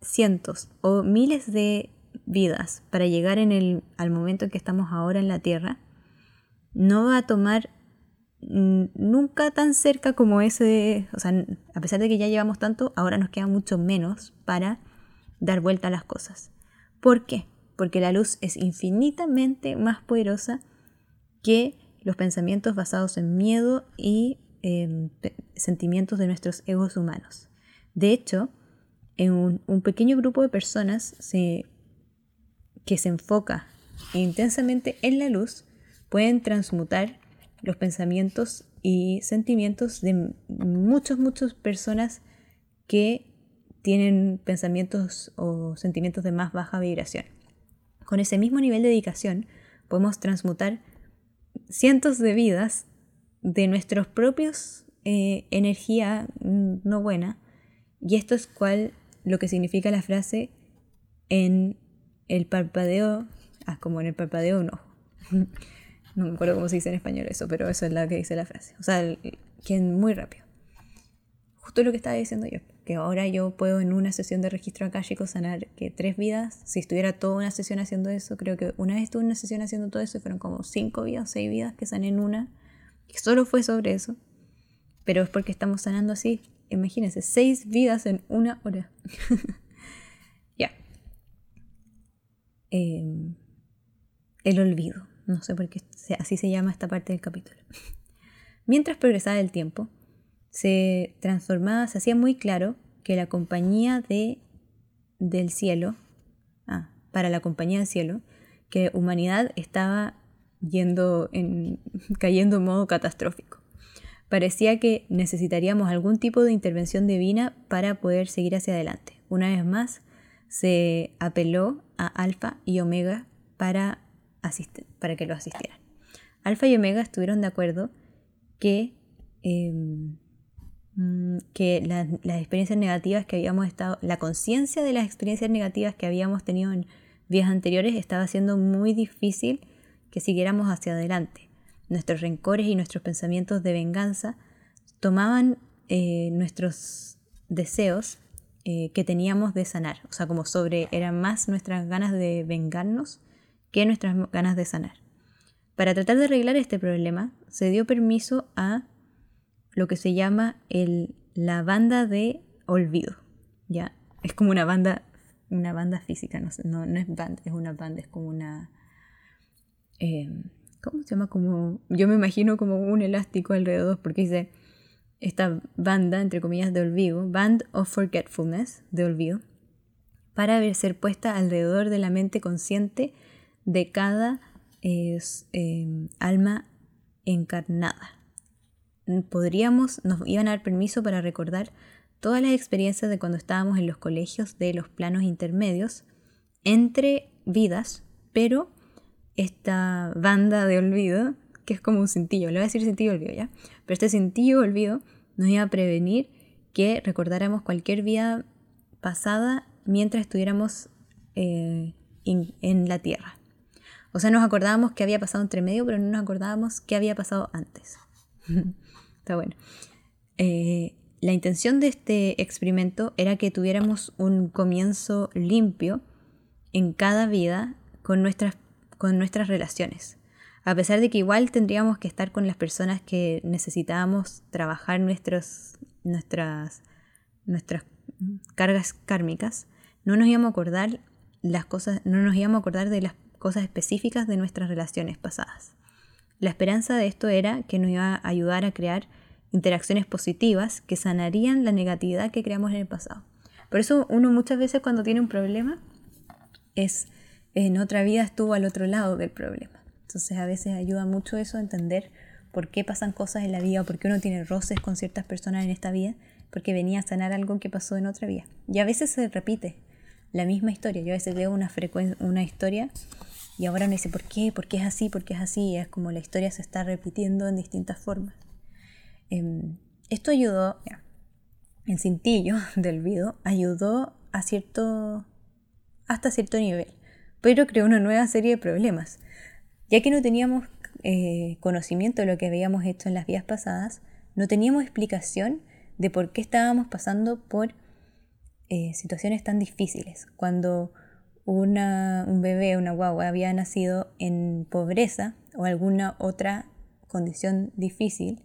cientos o miles de vidas para llegar en el, al momento en que estamos ahora en la Tierra, no va a tomar nunca tan cerca como ese, o sea, a pesar de que ya llevamos tanto, ahora nos queda mucho menos para dar vuelta a las cosas. ¿Por qué? Porque la luz es infinitamente más poderosa que los pensamientos basados en miedo y em, sentimientos de nuestros egos humanos. De hecho, en un, pequeño grupo de personas que se enfoca intensamente en la luz, pueden transmutar los pensamientos y sentimientos de muchas, muchas personas que tienen pensamientos o sentimientos de más baja vibración. Con ese mismo nivel de dedicación podemos transmutar cientos de vidas de nuestros propios eh, energía no buena y esto es cual lo que significa la frase en el parpadeo, ah, como en el parpadeo un ojo. <laughs> No me acuerdo cómo se dice en español eso, pero eso es la que dice la frase. O sea, que muy rápido. Justo lo que estaba diciendo yo, que ahora yo puedo en una sesión de registro akáshico sanar que tres vidas. Si estuviera toda una sesión haciendo eso, creo que una vez estuve en una sesión haciendo todo eso y fueron como cinco vidas, seis vidas que sané en una. Y solo fue sobre eso. Pero es porque estamos sanando así. Imagínense, seis vidas en una hora. <laughs> ya. Em, el olvido. No sé por qué así se llama esta parte del capítulo. <laughs> Mientras progresaba el tiempo, se transformaba, se hacía muy claro que la compañía de, del cielo, ah, para la compañía del cielo, que humanidad estaba yendo en, <laughs> cayendo en modo catastrófico. Parecía que necesitaríamos algún tipo de intervención divina para poder seguir hacia adelante. Una vez más, se apeló a Alfa y Omega para para que lo asistieran. Alfa y Omega estuvieron de acuerdo que, em, mm, que las experiencias negativas que habíamos estado, la conciencia de las experiencias negativas que habíamos tenido en días anteriores estaba haciendo muy difícil que siguiéramos hacia adelante. Nuestros rencores y nuestros pensamientos de venganza tomaban eh, nuestros deseos eh, que teníamos de sanar, o sea, como sobre, eran más nuestras ganas de vengarnos que nuestras ganas de sanar. Para tratar de arreglar este problema, se dio permiso a lo que se llama el, la banda de olvido. ¿ya? Es como una banda, una banda física, no, es banda, es una banda, es como una... Eh, ¿Cómo se llama? Como, yo me imagino como un elástico alrededor, porque dice esta banda, entre comillas, de olvido, Band of Forgetfulness, de olvido, para ser puesta alrededor de la mente consciente de cada em, alma encarnada. Podríamos, nos iban a dar permiso para recordar todas las experiencias de cuando estábamos en los colegios de los planos intermedios entre vidas, pero esta banda de olvido, que es como un cintillo, le voy a decir cintillo olvido ya, pero este cintillo olvido nos iba a prevenir que recordáramos cualquier vida pasada mientras estuviéramos eh, en la Tierra. O sea, nos acordábamos qué había pasado entre medio, pero no nos acordábamos qué había pasado antes. <laughs> Está bueno. Eh, la intención de este experimento era que tuviéramos un comienzo limpio en cada vida con nuestras, con nuestras relaciones. A pesar de que igual tendríamos que estar con las personas que necesitábamos trabajar nuestros, nuestras, nuestras cargas kármicas, no nos íbamos a acordar las cosas, no nos íbamos a acordar de las cosas específicas de nuestras relaciones pasadas. La esperanza de esto era que nos iba a ayudar a crear interacciones positivas que sanarían la negatividad que creamos en el pasado. Por eso uno muchas veces cuando tiene un problema es en otra vida estuvo al otro lado del problema. Entonces a veces ayuda mucho eso entender por qué pasan cosas en la vida o por qué uno tiene roces con ciertas personas en esta vida, porque venía a sanar algo que pasó en otra vida. Y a veces se repite la misma historia. Yo a veces veo una, historia y ahora me dice, ¿por qué? ¿Por qué es así? ¿Por qué es así? Es como la historia se está repitiendo en distintas formas. Em, esto ayudó, el cintillo <laughs> del vido ayudó a cierto, hasta cierto nivel, pero creó una nueva serie de problemas. Ya que no teníamos eh, conocimiento de lo que habíamos hecho en las vías pasadas, no teníamos explicación de por qué estábamos pasando por eh, situaciones tan difíciles. Cuando un bebé, una guagua, había nacido en pobreza o alguna otra condición difícil,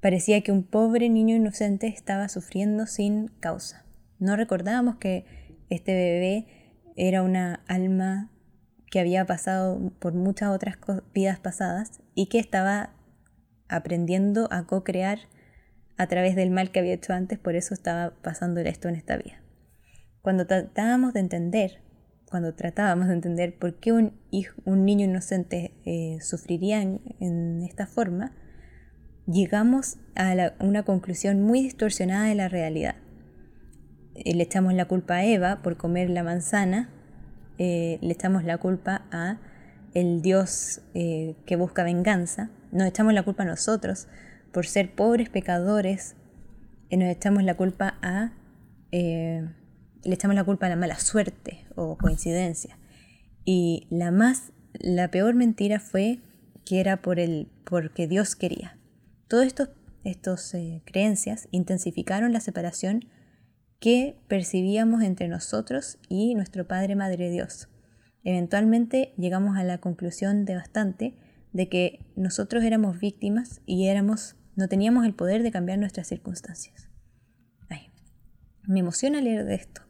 parecía que un pobre niño inocente estaba sufriendo sin causa. No recordábamos que este bebé era una alma que había pasado por muchas otras vidas pasadas y que estaba aprendiendo a co-crear a través del mal que había hecho antes, por eso estaba pasando esto en esta vida. Cuando tratábamos de entender, cuando tratábamos de entender por qué un, niño inocente eh, sufriría en, esta forma, llegamos a una conclusión muy distorsionada de la realidad. Eh, le echamos la culpa a Eva por comer la manzana, eh, le echamos la culpa a el Dios que busca venganza, nos echamos la culpa a nosotros por ser pobres pecadores, y nos echamos la culpa a le echamos la culpa a la mala suerte o coincidencia. Y la más, la peor mentira fue que era por el, porque Dios quería. Todas estas estos, eh, creencias intensificaron la separación que percibíamos entre nosotros y nuestro Padre Madre Dios. Eventualmente llegamos a la conclusión devastante de que nosotros éramos víctimas y éramos, no teníamos el poder de cambiar nuestras circunstancias. me emociona leer de esto.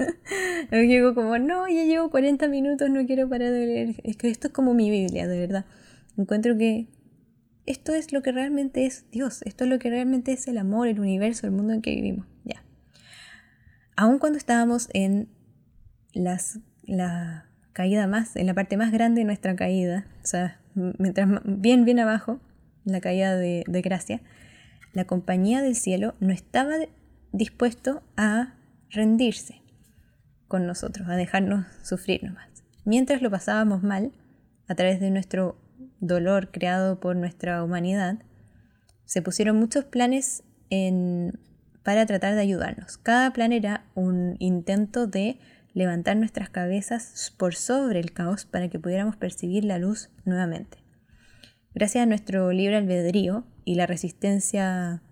<laughs> Llego como, no, ya llevo 40 minutos, no quiero parar de leer. Es que esto es como mi Biblia, de verdad. Encuentro que esto es lo que realmente es Dios, esto es lo que realmente es el amor, el universo, el mundo en que vivimos. Ya. Aun cuando estábamos en la caída más, en la parte más grande de nuestra caída, o sea, mientras bien, bien abajo, la caída de, de gracia, la compañía del cielo no estaba dispuesto a rendirse con nosotros, a dejarnos sufrir nomás. Mientras lo pasábamos mal, a través de nuestro dolor creado por nuestra humanidad, se pusieron muchos planes en, para tratar de ayudarnos. Cada plan era un intento de levantar nuestras cabezas por sobre el caos para que pudiéramos percibir la luz nuevamente. Gracias a nuestro libre albedrío y la resistencia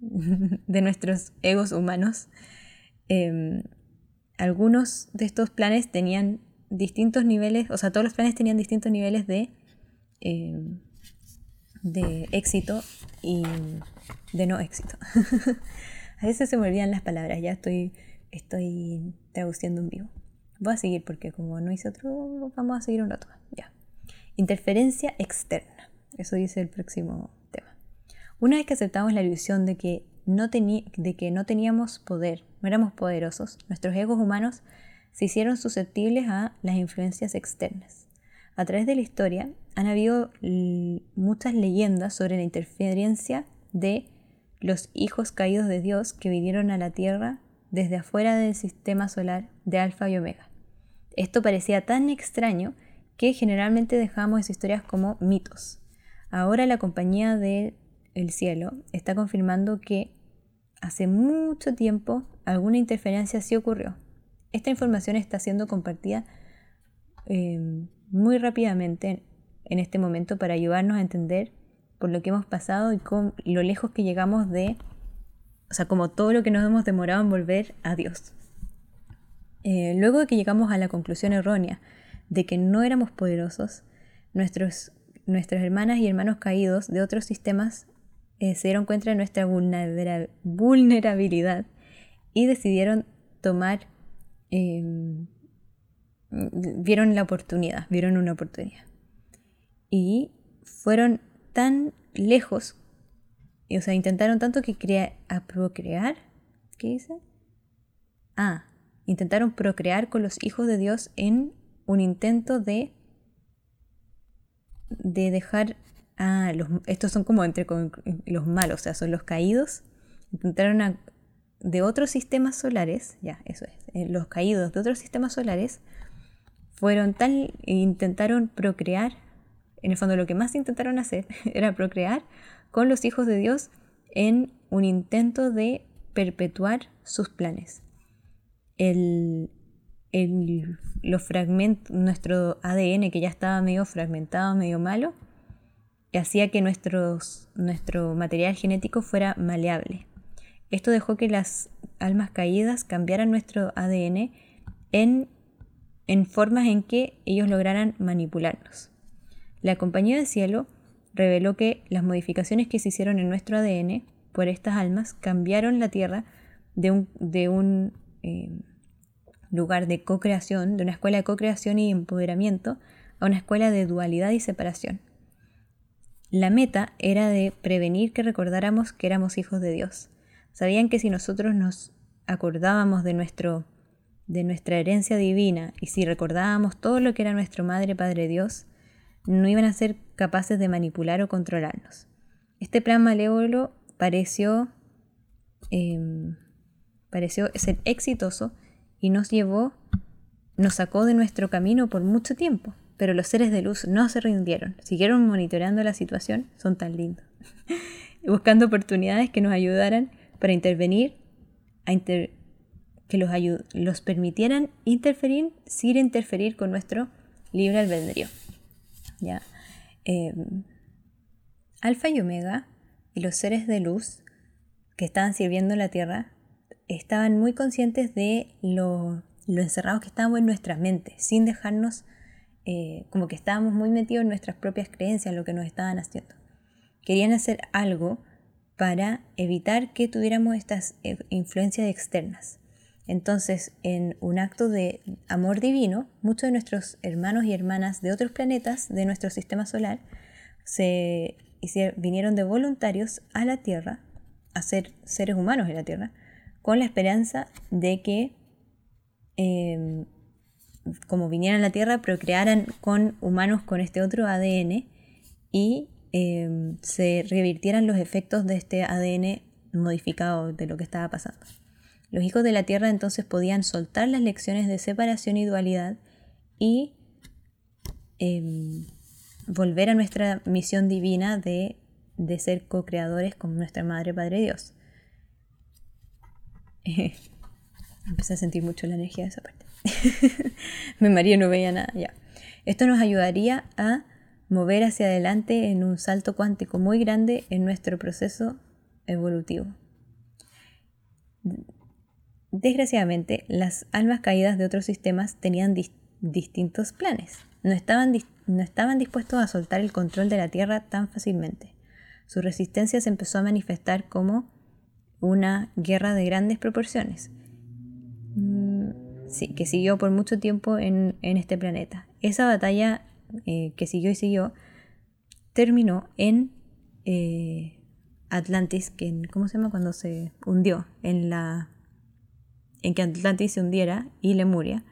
<laughs> de nuestros egos humanos, em, algunos de estos planes tenían distintos niveles, o sea, todos los planes tenían distintos niveles de, em, de éxito y de no éxito. <laughs> a veces se me olvidan las palabras, ya estoy, estoy traduciendo en vivo. Voy a seguir porque como no hice otro, vamos a seguir un rato. Ya. Interferencia externa. Eso dice el próximo tema. Una vez que aceptamos la ilusión de que no, de que no teníamos poder, no éramos poderosos, nuestros egos humanos se hicieron susceptibles a las influencias externas. A través de la historia han habido muchas leyendas sobre la interferencia de los hijos caídos de Dios que vinieron a la Tierra desde afuera del sistema solar de Alfa y Omega. Esto parecía tan extraño que generalmente dejamos esas historias como mitos. Ahora la compañía del cielo está confirmando que hace mucho tiempo alguna interferencia sí ocurrió. Esta información está siendo compartida eh, muy rápidamente en este momento para ayudarnos a entender por lo que hemos pasado y con lo lejos que llegamos de, o sea, como todo lo que nos hemos demorado en volver a Dios. Eh, luego de que llegamos a la conclusión errónea de que no éramos poderosos, nuestros, nuestras hermanas y hermanos caídos de otros sistemas eh, se dieron cuenta de nuestra vulnerabilidad y decidieron tomar, em, vieron la oportunidad, vieron una oportunidad. Y fueron tan lejos, o sea, intentaron tanto que crea, a procrear, ¿qué dice? Ah, intentaron procrear con los hijos de Dios en un intento de, de dejar Ah, estos son como entre los malos, o sea, son los caídos. Intentaron de otros sistemas solares, ya, eso es, eh, los caídos de otros sistemas solares fueron tan, intentaron procrear, en el fondo lo que más intentaron hacer <laughs> era procrear con los hijos de Dios en un intento de perpetuar sus planes. El, los fragmentos, nuestro ADN que ya estaba medio fragmentado, medio malo, hacía que nuestros, nuestro material genético fuera maleable. Esto dejó que las almas caídas cambiaran nuestro ADN en, en formas en que ellos lograran manipularnos. La compañía del cielo reveló que las modificaciones que se hicieron en nuestro ADN por estas almas cambiaron la Tierra de un, de un eh, lugar de co-creación, de una escuela de co-creación y empoderamiento, a una escuela de dualidad y separación. La meta era de prevenir que recordáramos que éramos hijos de Dios. Sabían que si nosotros nos acordábamos de, nuestro, de nuestra herencia divina y si recordábamos todo lo que era nuestro Madre Padre Dios, no iban a ser capaces de manipular o controlarnos. Este plan malévolo pareció, em, pareció ser exitoso y nos llevó, nos sacó de nuestro camino por mucho tiempo. Pero los seres de luz no se rindieron, siguieron monitoreando la situación, son tan lindos, <laughs> buscando oportunidades que nos ayudaran para intervenir, que los, los permitieran interferir sin interferir con nuestro libre albedrío. ¿Ya? Em, Alfa y Omega y los seres de luz que estaban sirviendo la Tierra estaban muy conscientes de lo, encerrados que estábamos en nuestra mente, sin dejarnos eh, como que estábamos muy metidos en nuestras propias creencias, lo que nos estaban haciendo. Querían hacer algo para evitar que tuviéramos estas eh, influencias externas. Entonces, en un acto de amor divino, muchos de nuestros hermanos y hermanas de otros planetas de nuestro sistema solar vinieron de voluntarios a la Tierra, a ser seres humanos en la Tierra, con la esperanza de que em, como vinieran a la Tierra, procrearan con humanos con este otro ADN y em, se revirtieran los efectos de este ADN modificado de lo que estaba pasando. Los hijos de la Tierra entonces podían soltar las lecciones de separación y dualidad y em, volver a nuestra misión divina de, de ser co-creadores con nuestra Madre Padre Dios. <laughs> Empecé a sentir mucho la energía de esa parte. <laughs> Me María no veía nada, ya. Esto nos ayudaría a mover hacia adelante en un salto cuántico muy grande en nuestro proceso evolutivo. Desgraciadamente, las almas caídas de otros sistemas tenían distintos planes. No estaban, no estaban dispuestos a soltar el control de la Tierra tan fácilmente. Su resistencia se empezó a manifestar como una guerra de grandes proporciones. Mm, sí, que siguió por mucho tiempo en, este planeta. Esa batalla eh, que siguió y siguió terminó en eh, Atlantis, que ¿cómo se llama? Cuando se hundió en la en que Atlantis se hundiera y Lemuria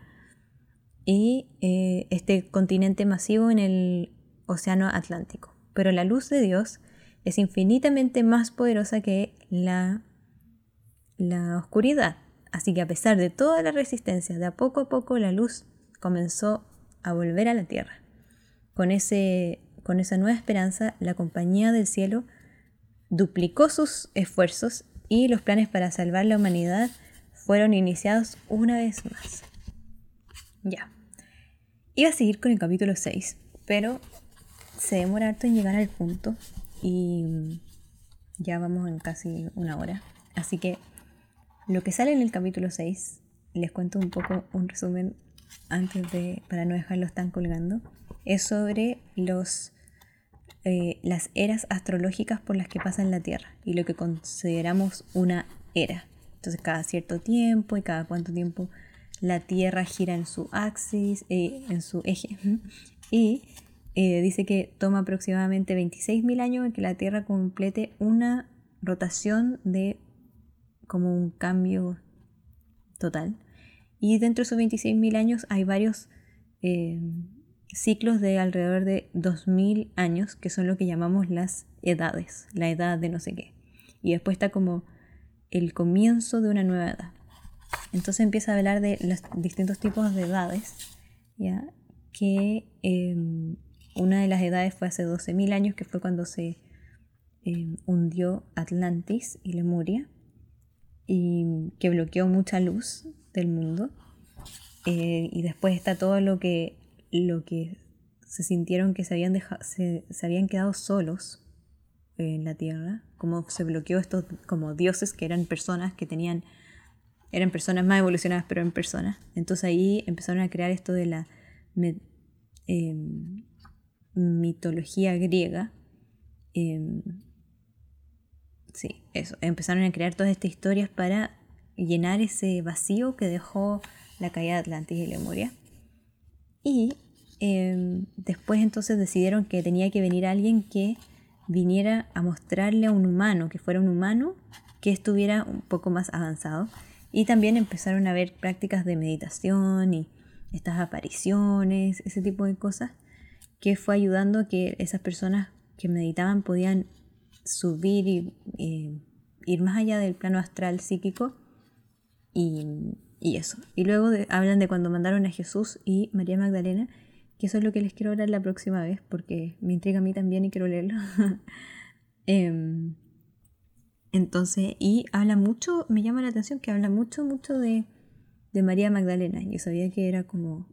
y eh, este continente masivo en el océano Atlántico. Pero la luz de Dios es infinitamente más poderosa que la, la oscuridad. Así que a pesar de toda la resistencia, de a poco a poco la luz comenzó a volver a la tierra. Con, ese, con esa nueva esperanza, la compañía del cielo duplicó sus esfuerzos y los planes para salvar la humanidad fueron iniciados una vez más. Ya. Iba a seguir con el capítulo 6, pero se demora harto en llegar al punto y ya vamos en casi una hora. Así que lo que sale en el capítulo 6, les cuento un poco un resumen antes de, para no dejarlos tan colgando, es sobre los, eh, las eras astrológicas por las que pasa en la Tierra y lo que consideramos una era. Entonces cada cierto tiempo y cada cuánto tiempo la Tierra gira en su axis, eh, en su eje. Y eh, dice que toma aproximadamente 26.000 años en que la Tierra complete una rotación de como un cambio total. Y dentro de esos 26.000 años hay varios eh, ciclos de alrededor de 2.000 años, que son lo que llamamos las edades, la edad de no sé qué. Y después está como el comienzo de una nueva edad. Entonces empieza a hablar de los distintos tipos de edades, ¿ya? que em, una de las edades fue hace 12.000 años, que fue cuando se em, hundió Atlantis y Lemuria y que bloqueó mucha luz del mundo. Eh, y después está todo lo que, lo que se sintieron que se habían, se, se habían quedado solos en la tierra, como se bloqueó estos como dioses que eran personas que tenían eran personas más evolucionadas pero en personas entonces ahí empezaron a crear esto de la em, mitología griega. Em, sí eso. Empezaron a crear todas estas historias para llenar ese vacío que dejó la caída de Atlantis y Lemuria. Y em, después entonces decidieron que tenía que venir alguien que viniera a mostrarle a un humano, que fuera un humano que estuviera un poco más avanzado. Y también empezaron a ver prácticas de meditación y estas apariciones, ese tipo de cosas, que fue ayudando a que esas personas que meditaban podían subir y ir más allá del plano astral psíquico y, eso. Y luego hablan de cuando mandaron a Jesús y María Magdalena que eso es lo que les quiero hablar la próxima vez, porque me intriga a mí también y quiero leerlo. <laughs> Em, entonces, y habla mucho, me llama la atención que habla mucho, mucho de, María Magdalena. Yo sabía que era como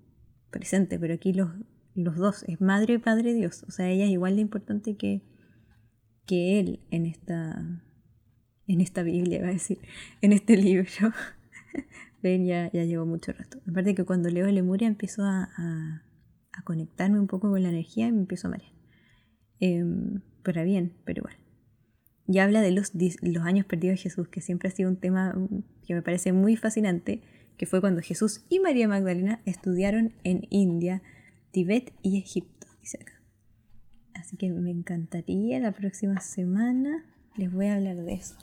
presente, pero aquí los, los dos, es madre y padre Dios. O sea, ella es igual de importante que, que él en esta, en esta Biblia, va a decir, <laughs> en este libro. <laughs> Ven, ya, ya llevo mucho rato. Aparte que cuando leo Lemuria empiezo a a conectarme un poco con la energía y me empiezo a marear. Eh, pero bien, pero igual. Y habla de los, los años perdidos de Jesús, que siempre ha sido un tema mm, que me parece muy fascinante, que fue cuando Jesús y María Magdalena estudiaron en India, Tibet y Egipto. Así que me encantaría la próxima semana les voy a hablar de eso.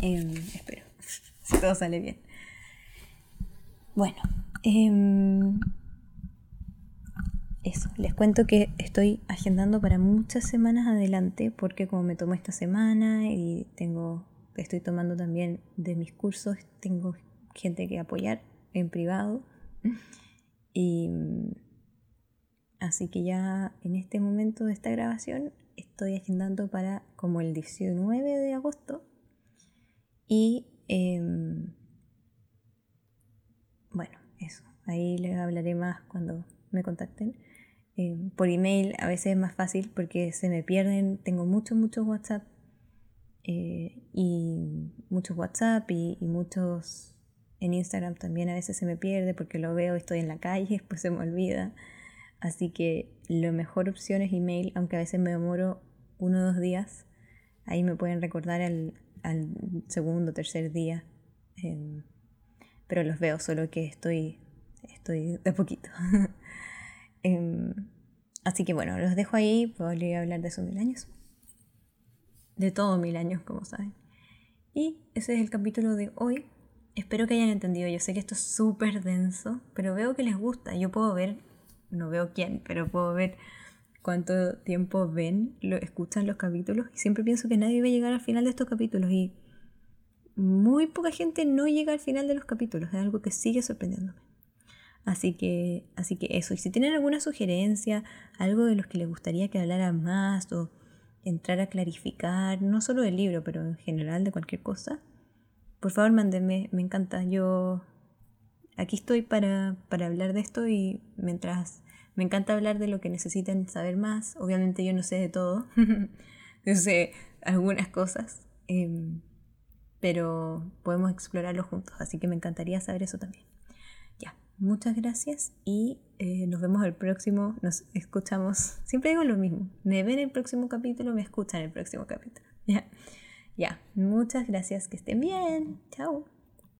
Em, espero, <laughs> si todo sale bien. Bueno, eh, eso, les cuento que estoy agendando para muchas semanas adelante porque como me tomo esta semana y tengo estoy tomando también de mis cursos, tengo gente que apoyar en privado. Y así que ya en este momento de esta grabación estoy agendando para como el 19 de agosto. Y em, bueno, eso, ahí les hablaré más cuando me contacten. Eh, por email a veces es más fácil porque se me pierden, tengo muchos, muchos WhatsApp eh, y muchos WhatsApp y, muchos en Instagram también a veces se me pierde porque lo veo, estoy en la calle, <laughs> después se me olvida. Así que la mejor opción es email, aunque a veces me demoro uno o dos días. Ahí me pueden recordar al, al segundo tercer día. Em, pero los veo, solo que estoy, estoy de poquito. <laughs> Em, así que bueno, los dejo ahí, podría hablar de esos mil años. De todos mil años, como saben. Y ese es el capítulo de hoy. Espero que hayan entendido. Yo sé que esto es súper denso, pero veo que les gusta. Yo puedo ver, no veo quién, pero puedo ver cuánto tiempo ven, lo, escuchan los capítulos. Y siempre pienso que nadie va a llegar al final de estos capítulos. Y muy poca gente no llega al final de los capítulos. Es algo que sigue sorprendiéndome. Así que, así que eso. Y si tienen alguna sugerencia, algo de los que les gustaría que hablara más o entrar a clarificar, no solo del libro, pero en general de cualquier cosa, por favor mándenme, me encanta. Yo aquí estoy para, para hablar de esto y mientras me encanta hablar de lo que necesiten saber más, obviamente yo no sé de todo, <laughs> yo sé algunas cosas, em, pero podemos explorarlo juntos, así que me encantaría saber eso también. Muchas gracias y eh, nos vemos el próximo, nos escuchamos, <laughs> siempre digo lo mismo, me ven el próximo capítulo, me escuchan el próximo capítulo. <laughs> Ya, muchas gracias, que estén bien, chao.